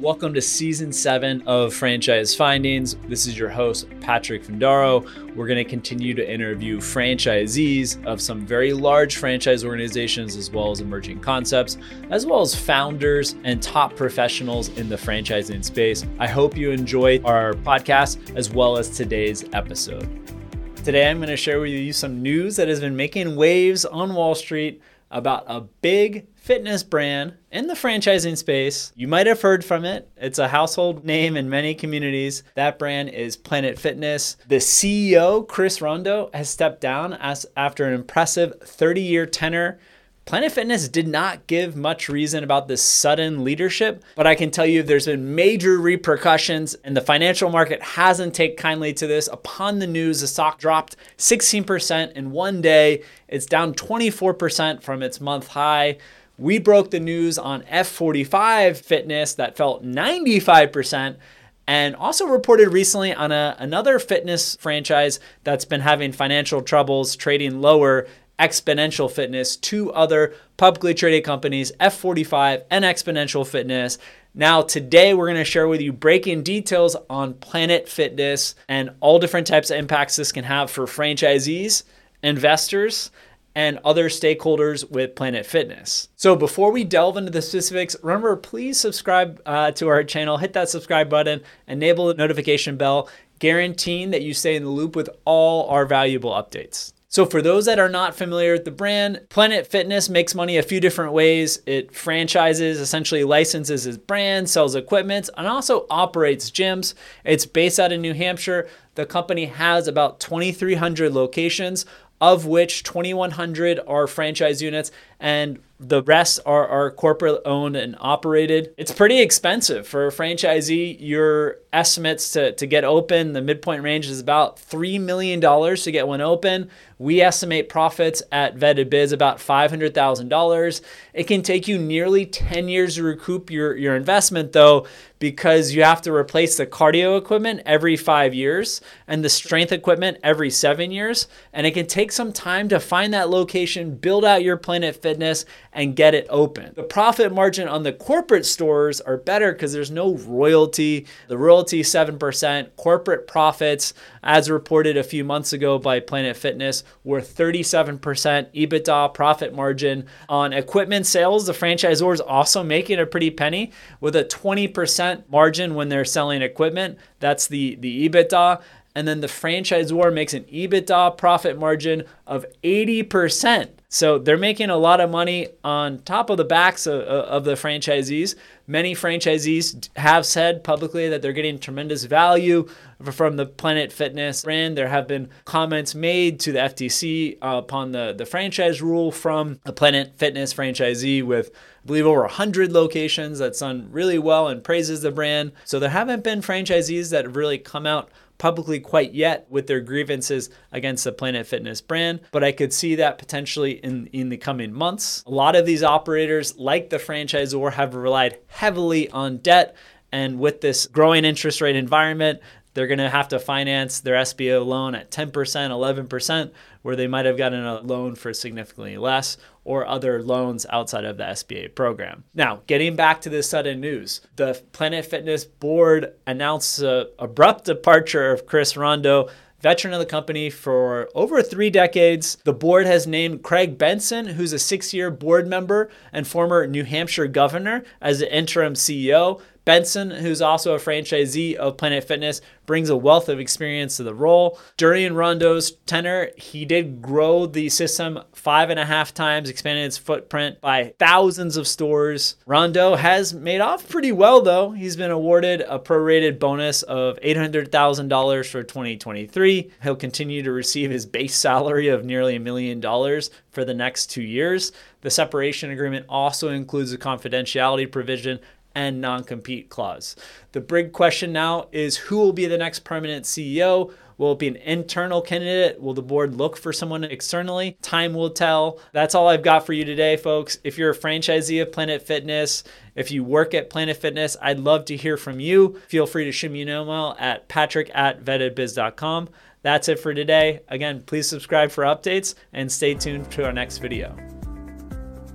Welcome to season seven of Franchise Findings. This is your host, Patrick Findaro. We're going to continue to interview franchisees of some very large franchise organizations, as well as emerging concepts, as well as founders and top professionals in the franchising space. I hope you enjoy our podcast as well as today's episode. Today, I'm going to share with you some news that has been making waves on Wall Street about a big fitness brand in the franchising space. You might have heard from it. It's a household name in many communities. That brand is Planet Fitness. The CEO, Chris Rondeau, has stepped down as after an impressive 30-year tenure Planet Fitness did not give much reason about this sudden leadership, but I can tell you there's been major repercussions and the financial market hasn't taken kindly to this. Upon the news, the stock dropped 16% in one day. It's down 24% from its month high. We broke the news on F45 Fitness that fell 95% and also reported recently on a, another fitness franchise that's been having financial troubles trading lower Xponential Fitness, two other publicly traded companies, F45 and Xponential Fitness. Now, today we're going to share with you breaking details on Planet Fitness and all different types of impacts this can have for franchisees, investors, and other stakeholders with Planet Fitness. So, before we delve into the specifics, remember please subscribe uh, to our channel, hit that subscribe button, enable the notification bell, guaranteeing that you stay in the loop with all our valuable updates. So, for those that are not familiar with the brand, Planet Fitness makes money a few different ways. It franchises, essentially licenses its brand, sells equipment, and also operates gyms. It's based out in New Hampshire. The company has about 2,300 locations, of which 2,100 are franchise units, and the rest are, are corporate owned and operated. It's pretty expensive for a franchisee. Your estimates to, to get open, the midpoint range is about $3 million to get one open. We estimate profits at Vetted Biz about $500,000. It can take you nearly 10 years to recoup your, your investment, though, because you have to replace the cardio equipment every five years and the strength equipment every seven years. And it can take some time to find that location, build out your Planet Fitness, and get it open. The profit margin on the corporate stores are better because there's no royalty. The royalty 7%. Corporate profits, as reported a few months ago by Planet Fitness, were 37% EBITDA profit margin on equipment sales. The franchisor is also making a pretty penny with a 20% margin when they're selling equipment. That's the, the EBITDA and then the franchisor makes an EBITDA profit margin of 80%. So they're making a lot of money on top of the backs of, of, the franchisees. Many franchisees have said publicly that they're getting tremendous value from the Planet Fitness brand. There have been comments made to the FTC uh, upon the, the franchise rule from a Planet Fitness franchisee with, I believe, over 100 locations that's done really well and praises the brand. So there haven't been franchisees that have really come out publicly quite yet with their grievances against the Planet Fitness brand, but I could see that potentially in, in the coming months. A lot of these operators, like the franchisor, have relied heavily on debt. And with this growing interest rate environment, they're going to have to finance their SBA loan at 10%, 11%, where they might have gotten a loan for significantly less or other loans outside of the SBA program. Now, getting back to this sudden news, the Planet Fitness board announced the abrupt departure of Chris Rondeau veteran of the company for over three decades. The board has named Craig Benson, who's a six year board member and former New Hampshire governor, as the interim CEO. Benson, who's also a franchisee of Planet Fitness, brings a wealth of experience to the role. During Rondeau's tenure, he did grow the system five and a half times, expanding its footprint by thousands of stores. Rondo has made off pretty well, though. He's been awarded a prorated bonus of $800,000 for 2023. He'll continue to receive his base salary of nearly a million dollars for the next two years. The separation agreement also includes a confidentiality provision and non compete clause. The big question now is who will be the next permanent CEO? Will it be an internal candidate? Will the board look for someone externally? Time will tell. That's all I've got for you today, folks. If you're a franchisee of Planet Fitness, if you work at Planet Fitness, I'd love to hear from you. Feel free to shoot me an email at patrick at vettedbiz.com. That's it for today. Again, please subscribe for updates and stay tuned to our next video.